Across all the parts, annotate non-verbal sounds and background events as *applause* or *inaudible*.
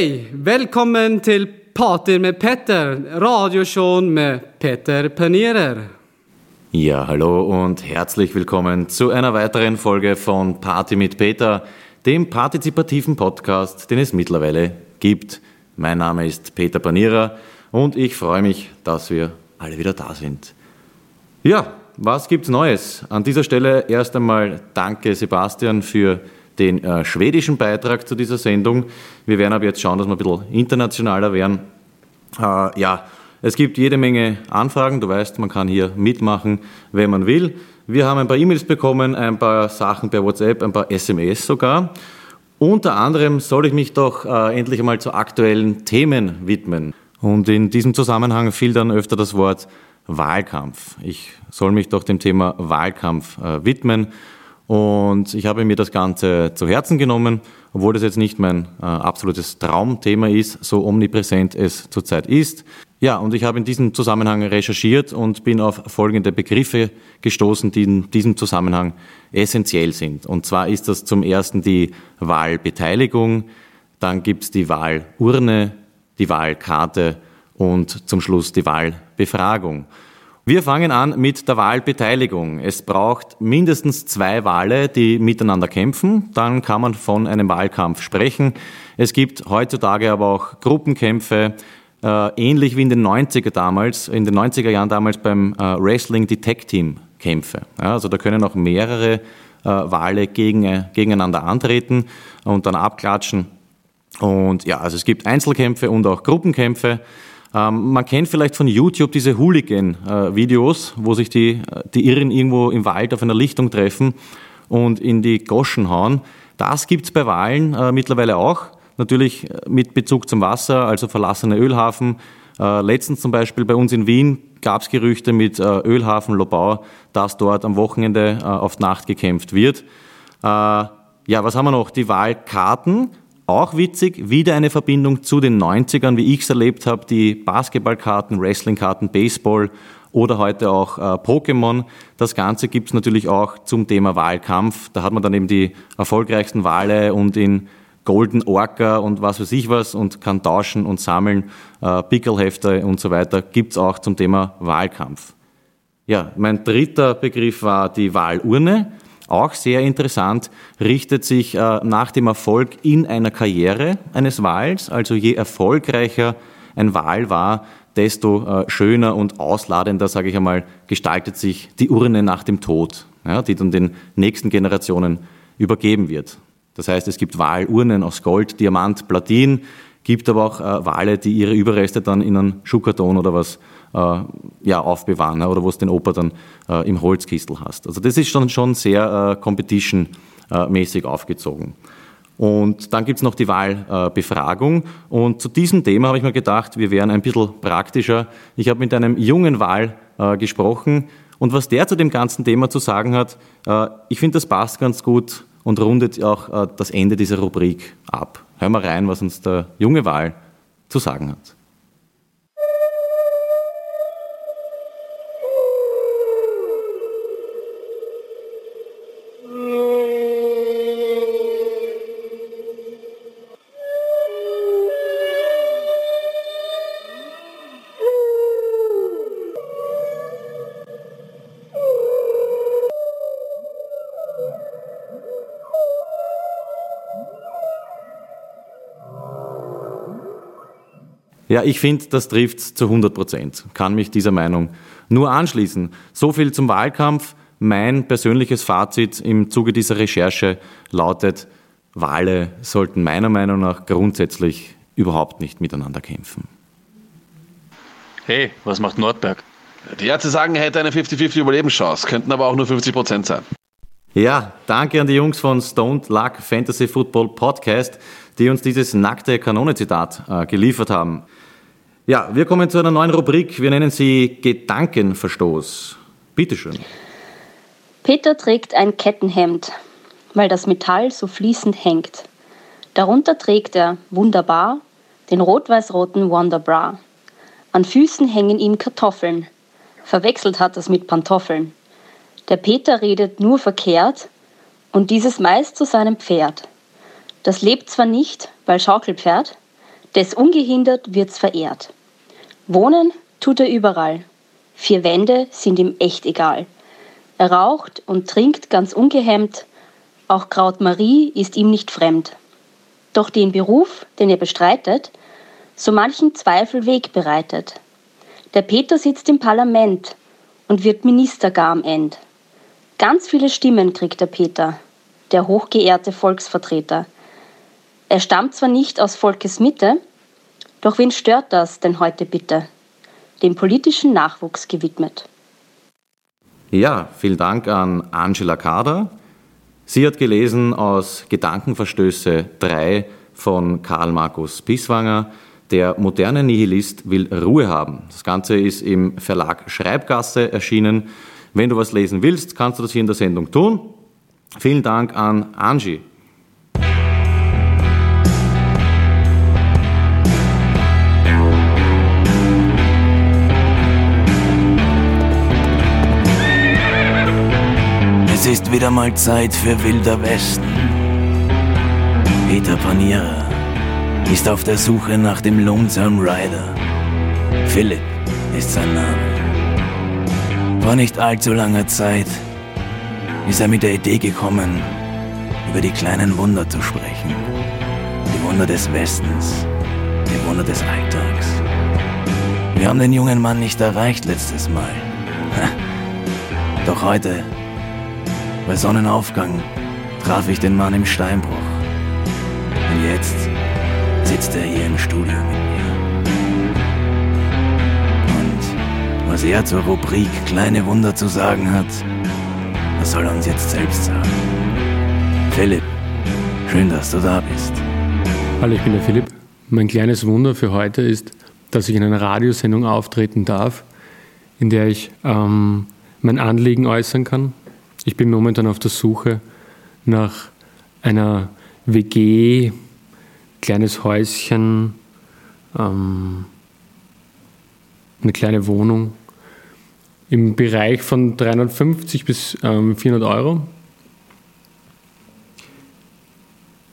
Hej! Välkommen till Party med Petter, radioshow med Petter Panierer. Ja, hallo und herzlich willkommen zu einer weiteren Folge von Party mit Peter, dem partizipativen Podcast, den es mittlerweile gibt. Mein Name ist Peter Panierer und ich freue mich, dass wir alle wieder da sind. Ja, was gibt's Neues? An dieser Stelle erst einmal danke Sebastian für den äh, schwedischen Beitrag zu dieser Sendung. Wir werden aber jetzt schauen, dass wir ein bisschen internationaler werden. Äh, ja, es gibt jede Menge Anfragen. Du weißt, man kann hier mitmachen, wenn man will. Wir haben ein paar E-Mails bekommen, ein paar Sachen per WhatsApp, ein paar SMS sogar. Unter anderem soll ich mich doch äh, endlich einmal zu aktuellen Themen widmen. Und in diesem Zusammenhang fiel dann öfter das Wort Wahlkampf. Ich soll mich doch dem Thema Wahlkampf äh, widmen. Und ich habe mir das Ganze zu Herzen genommen, obwohl das jetzt nicht mein äh, absolutes Traumthema ist, so omnipräsent es zurzeit ist. Ja, und ich habe in diesem Zusammenhang recherchiert und bin auf folgende Begriffe gestoßen, die in diesem Zusammenhang essentiell sind. Und zwar ist das zum ersten die Wahlbeteiligung, dann gibt es die Wahlurne, die Wahlkarte und zum Schluss die Wahlbefragung. Wir fangen an mit der Wahlbeteiligung. Es braucht mindestens zwei Wale, die miteinander kämpfen. Dann kann man von einem Wahlkampf sprechen. Es gibt heutzutage aber auch Gruppenkämpfe, äh, ähnlich wie in den 90er damals, in den 90er Jahren damals beim äh, Wrestling Tag Team Kämpfe. Also da können auch mehrere äh, Wale gegen, gegeneinander antreten und dann abklatschen. Und ja, also es gibt Einzelkämpfe und auch Gruppenkämpfe. Ähm, man kennt vielleicht von YouTube diese Hooligan-Videos, wo sich die, die Irren irgendwo im Wald auf einer Lichtung treffen und in die Goschen hauen. Das gibt's bei Wahlen äh, mittlerweile auch. Natürlich äh, mit Bezug zum Wasser, also verlassene Ölhafen. Äh, letztens zum Beispiel bei uns in Wien gab es Gerüchte mit äh, Ölhafen Lobau, dass dort am Wochenende äh, auf Nacht gekämpft wird. Äh, ja, was haben wir noch? Die Wahlkarten. Auch witzig, wieder eine Verbindung zu den 90ern, wie ich es erlebt habe, die Basketballkarten, Wrestlingkarten, Baseball oder heute auch äh, Pokémon. Das Ganze gibt es natürlich auch zum Thema Wahlkampf. Da hat man dann eben die erfolgreichsten Wale und in Golden Orca und was weiß ich was und kann tauschen und sammeln, äh, Pickelhefte und so weiter, gibt es auch zum Thema Wahlkampf. Ja, mein dritter Begriff war die Wahlurne. Auch sehr interessant, richtet sich äh, nach dem Erfolg in einer Karriere eines Wahls. Also je erfolgreicher ein Wahl war, desto äh, schöner und ausladender, sage ich einmal, gestaltet sich die Urne nach dem Tod, ja, die dann den nächsten Generationen übergeben wird. Das heißt, es gibt Wahlurnen aus Gold, Diamant, Platin, gibt aber auch äh, Wale, die ihre Überreste dann in einen Schuhkarton oder was ja, aufbewahren oder wo es den Opa dann äh, im Holzkistel hast. Also das ist schon, schon sehr äh, competition-mäßig aufgezogen. Und dann gibt es noch die Wahlbefragung. und zu diesem Thema habe ich mir gedacht, wir wären ein bisschen praktischer. Ich habe mit einem jungen Wahl gesprochen und was der zu dem ganzen Thema zu sagen hat, ich finde, das passt ganz gut und rundet auch das Ende dieser Rubrik ab. Hören wir rein, was uns der junge Wahl zu sagen hat. Ja, ich finde, das trifft zu 100 Prozent. Kann mich dieser Meinung nur anschließen. So viel zum Wahlkampf. Mein persönliches Fazit im Zuge dieser Recherche lautet, Wale sollten meiner Meinung nach grundsätzlich überhaupt nicht miteinander kämpfen. Hey, was macht Nordberg? Die Ärzte sagen, er hätte eine 50-50 Überlebenschance, könnten aber auch nur 50 Prozent sein. Ja, danke an die Jungs von Stoned Luck Fantasy Football Podcast, die uns dieses nackte Kanone-Zitat äh, geliefert haben. Ja, wir kommen zu einer neuen Rubrik. Wir nennen sie Gedankenverstoß. Bitteschön. Peter trägt ein Kettenhemd, weil das Metall so fließend hängt. Darunter trägt er, wunderbar, den rot-weiß-roten Wonderbra. An Füßen hängen ihm Kartoffeln. Verwechselt hat es mit Pantoffeln. Der Peter redet nur verkehrt und dieses meist zu seinem Pferd. Das lebt zwar nicht, weil Schaukelpferd, Des ungehindert wird's verehrt. Wohnen tut er überall. Vier Wände sind ihm echt egal. Er raucht und trinkt ganz ungehemmt. Auch Kraut Marie ist ihm nicht fremd. Doch den Beruf, den er bestreitet, so manchen Zweifel Weg bereitet. Der Peter sitzt im Parlament und wird Minister gar am End. Ganz viele Stimmen kriegt der Peter, der hochgeehrte Volksvertreter. Er stammt zwar nicht aus Volkes Mitte, doch wen stört das denn heute bitte? Dem politischen Nachwuchs gewidmet. Ja, vielen Dank an Angela Kader. Sie hat gelesen aus Gedankenverstöße 3 von Karl Markus Biswanger. Der moderne Nihilist will Ruhe haben. Das Ganze ist im Verlag Schreibgasse erschienen. Wenn du was lesen willst, kannst du das hier in der Sendung tun. Vielen Dank an Angie. Ist wieder mal Zeit für Wilder Westen. Peter Paniera ist auf der Suche nach dem Lonesome Rider. Philipp ist sein Name. Vor nicht allzu langer Zeit ist er mit der Idee gekommen, über die kleinen Wunder zu sprechen. Die Wunder des Westens, die Wunder des Alltags. Wir haben den jungen Mann nicht erreicht letztes Mal. *laughs* Doch heute bei Sonnenaufgang traf ich den Mann im Steinbruch. Und jetzt sitzt er hier im Studio mit mir. Und was er zur Rubrik Kleine Wunder zu sagen hat, das soll er uns jetzt selbst sagen. Philipp, schön, dass du da bist. Hallo, ich bin der Philipp. Mein kleines Wunder für heute ist, dass ich in einer Radiosendung auftreten darf, in der ich ähm, mein Anliegen äußern kann, ich bin momentan auf der Suche nach einer WG, kleines Häuschen, ähm, eine kleine Wohnung im Bereich von 350 bis ähm, 400 Euro.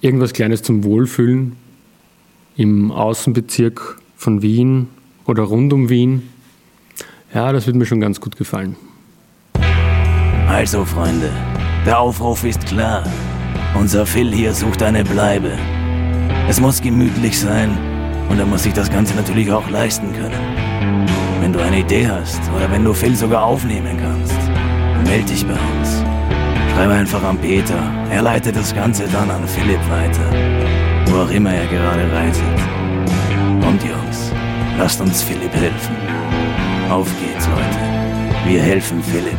Irgendwas Kleines zum Wohlfühlen im Außenbezirk von Wien oder rund um Wien. Ja, das wird mir schon ganz gut gefallen. Also, Freunde, der Aufruf ist klar. Unser Phil hier sucht eine Bleibe. Es muss gemütlich sein und er muss sich das Ganze natürlich auch leisten können. Wenn du eine Idee hast oder wenn du Phil sogar aufnehmen kannst, melde dich bei uns. Schreib einfach an Peter. Er leitet das Ganze dann an Philipp weiter. Wo auch immer er gerade reitet. Kommt, Jungs. Lasst uns Philipp helfen. Auf geht's, Leute. Wir helfen Philipp.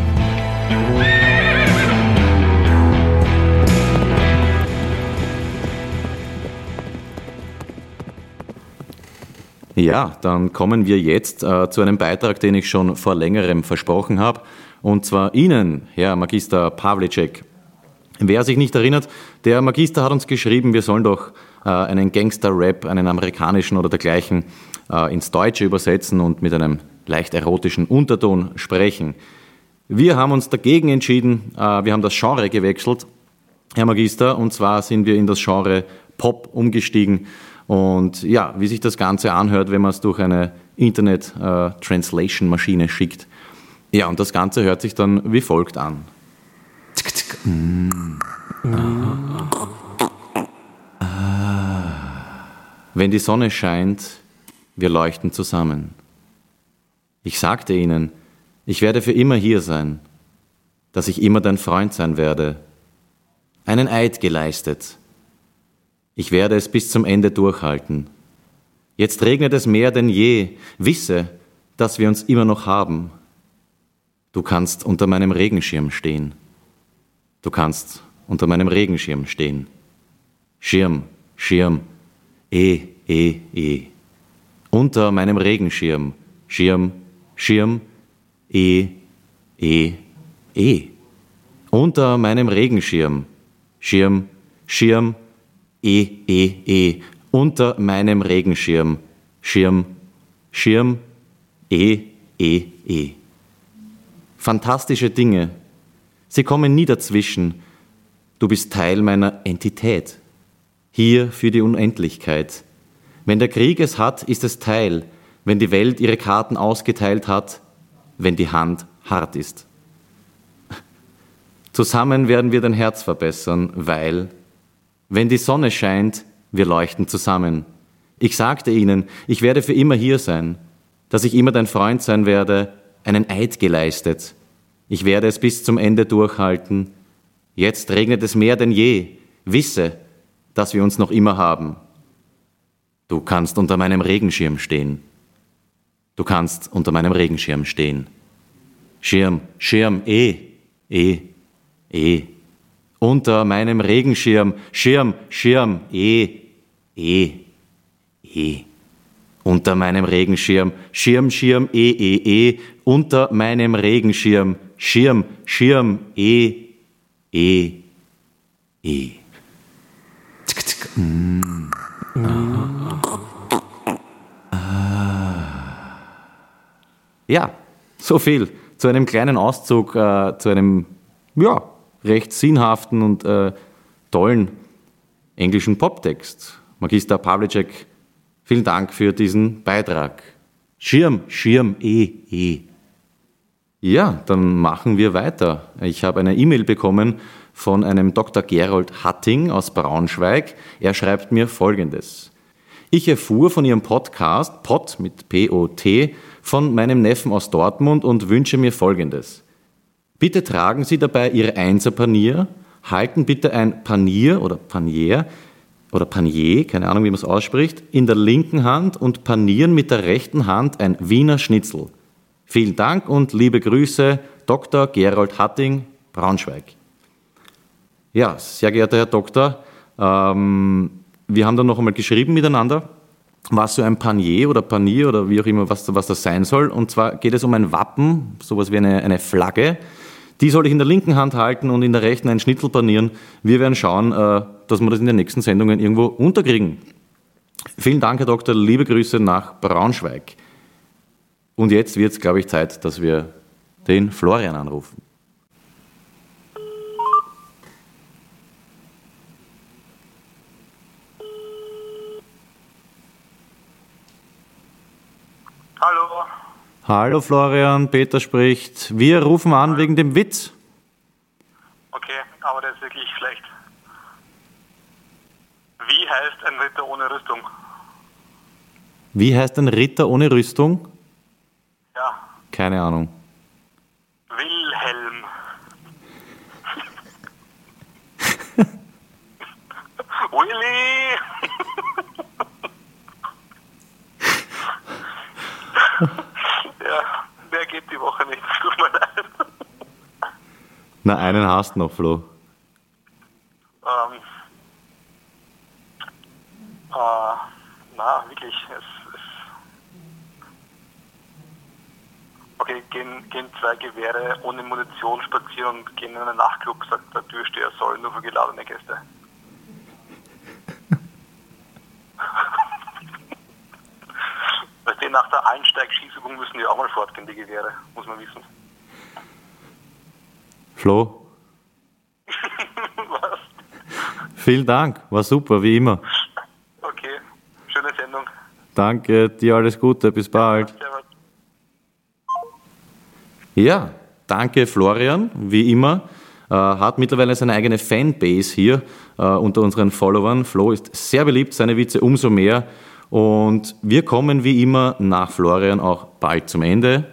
Ja, dann kommen wir jetzt äh, zu einem Beitrag, den ich schon vor längerem versprochen habe. Und zwar Ihnen, Herr Magister Pavlicek. Wer sich nicht erinnert, der Magister hat uns geschrieben, wir sollen doch äh, einen Gangster-Rap, einen amerikanischen oder dergleichen, äh, ins Deutsche übersetzen und mit einem leicht erotischen Unterton sprechen. Wir haben uns dagegen entschieden, äh, wir haben das Genre gewechselt, Herr Magister, und zwar sind wir in das Genre Pop umgestiegen. Und ja, wie sich das Ganze anhört, wenn man es durch eine Internet-Translation-Maschine schickt. Ja, und das Ganze hört sich dann wie folgt an. Wenn die Sonne scheint, wir leuchten zusammen. Ich sagte ihnen, ich werde für immer hier sein, dass ich immer dein Freund sein werde. Einen Eid geleistet. Ich werde es bis zum Ende durchhalten. Jetzt regnet es mehr denn je. Wisse, dass wir uns immer noch haben. Du kannst unter meinem Regenschirm stehen. Du kannst unter meinem Regenschirm stehen. Schirm, Schirm, eh, eh, eh. Unter meinem Regenschirm, Schirm, Schirm, eh, eh, eh. Unter meinem Regenschirm, Schirm, Schirm, eh, eh, eh. Unter meinem Regenschirm, Schirm, Schirm, eh, eh, eh. Fantastische Dinge. Sie kommen nie dazwischen. Du bist Teil meiner Entität. Hier für die Unendlichkeit. Wenn der Krieg es hat, ist es Teil, wenn die Welt ihre Karten ausgeteilt hat, wenn die Hand hart ist. Zusammen werden wir dein Herz verbessern, weil, wenn die Sonne scheint, wir leuchten zusammen. Ich sagte ihnen, ich werde für immer hier sein, dass ich immer dein Freund sein werde, einen Eid geleistet. Ich werde es bis zum Ende durchhalten. Jetzt regnet es mehr denn je. Wisse, dass wir uns noch immer haben. Du kannst unter meinem Regenschirm stehen. Du kannst unter meinem Regenschirm stehen. Schirm, Schirm, eh, eh, eh. Unter meinem Regenschirm, Schirm, Schirm, eh, eh, eh. Unter meinem Regenschirm, Schirm, Schirm, eh, eh, eh. Unter meinem Regenschirm, Schirm, Schirm, eh, eh, eh. Tsk, tsk, mm. Ja, so viel zu einem kleinen Auszug, äh, zu einem ja, recht sinnhaften und äh, tollen englischen Poptext. Magister Pavlicek, vielen Dank für diesen Beitrag. Schirm, Schirm, eh, eh. Ja, dann machen wir weiter. Ich habe eine E-Mail bekommen von einem Dr. Gerold Hatting aus Braunschweig. Er schreibt mir Folgendes. Ich erfuhr von Ihrem Podcast, Pot mit P-O-T, von meinem Neffen aus Dortmund und wünsche mir Folgendes. Bitte tragen Sie dabei Ihre Einserpanier, halten bitte ein Panier oder Panier oder Panier, keine Ahnung, wie man es ausspricht, in der linken Hand und panieren mit der rechten Hand ein Wiener Schnitzel. Vielen Dank und liebe Grüße, Dr. Gerold Hatting, Braunschweig. Ja, sehr geehrter Herr Doktor, ähm, wir haben dann noch einmal geschrieben miteinander, was so ein Panier oder Panier oder wie auch immer, was, was das sein soll. Und zwar geht es um ein Wappen, sowas wie eine, eine Flagge. Die soll ich in der linken Hand halten und in der rechten ein Schnitzel panieren. Wir werden schauen, äh, dass wir das in den nächsten Sendungen irgendwo unterkriegen. Vielen Dank, Herr Doktor. Liebe Grüße nach Braunschweig. Und jetzt wird es, glaube ich, Zeit, dass wir den Florian anrufen. Hallo. Hallo Florian, Peter spricht. Wir rufen an wegen dem Witz. Okay, aber der ist wirklich schlecht. Wie heißt ein Ritter ohne Rüstung? Wie heißt ein Ritter ohne Rüstung? Ja, Keine Ahnung. Wilhelm. Willi! ja, der geht die Woche nicht. Tut mir leid. Na, einen hast noch, Flo. Ähm, äh, na, wirklich, es, es Okay, gehen, gehen zwei Gewehre ohne Munition spazieren und gehen in einen Nachtclub, sagt der Türsteher, soll nur für geladene Gäste. *laughs* Weißt du, nach der Einsteig-Schießübung müssen die auch mal fortgehen, die Gewehre, muss man wissen. Flo, Was? *laughs* vielen Dank. War super, wie immer. Okay, schöne Sendung. Danke, dir alles Gute, bis bald. Ja, danke Florian, wie immer. Äh, hat mittlerweile seine eigene Fanbase hier äh, unter unseren Followern. Flo ist sehr beliebt, seine Witze umso mehr. Und wir kommen wie immer nach Florian auch bald zum Ende.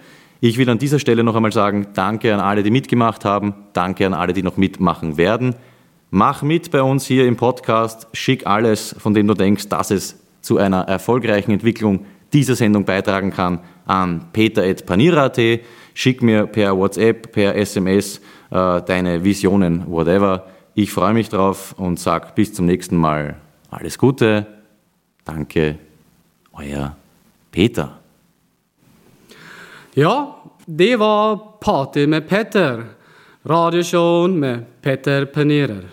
Ich will an dieser Stelle noch einmal sagen, danke an alle, die mitgemacht haben, danke an alle, die noch mitmachen werden. Mach mit bei uns hier im Podcast, schick alles, von dem du denkst, dass es zu einer erfolgreichen Entwicklung dieser Sendung beitragen kann, an peter.panira.at. Schick mir per WhatsApp, per SMS äh, deine Visionen, whatever. Ich freue mich drauf und sag bis zum nächsten Mal alles Gute. Danke, euer Peter. Ja, det var Party med Petter. Radioshowen med Petter Panerer.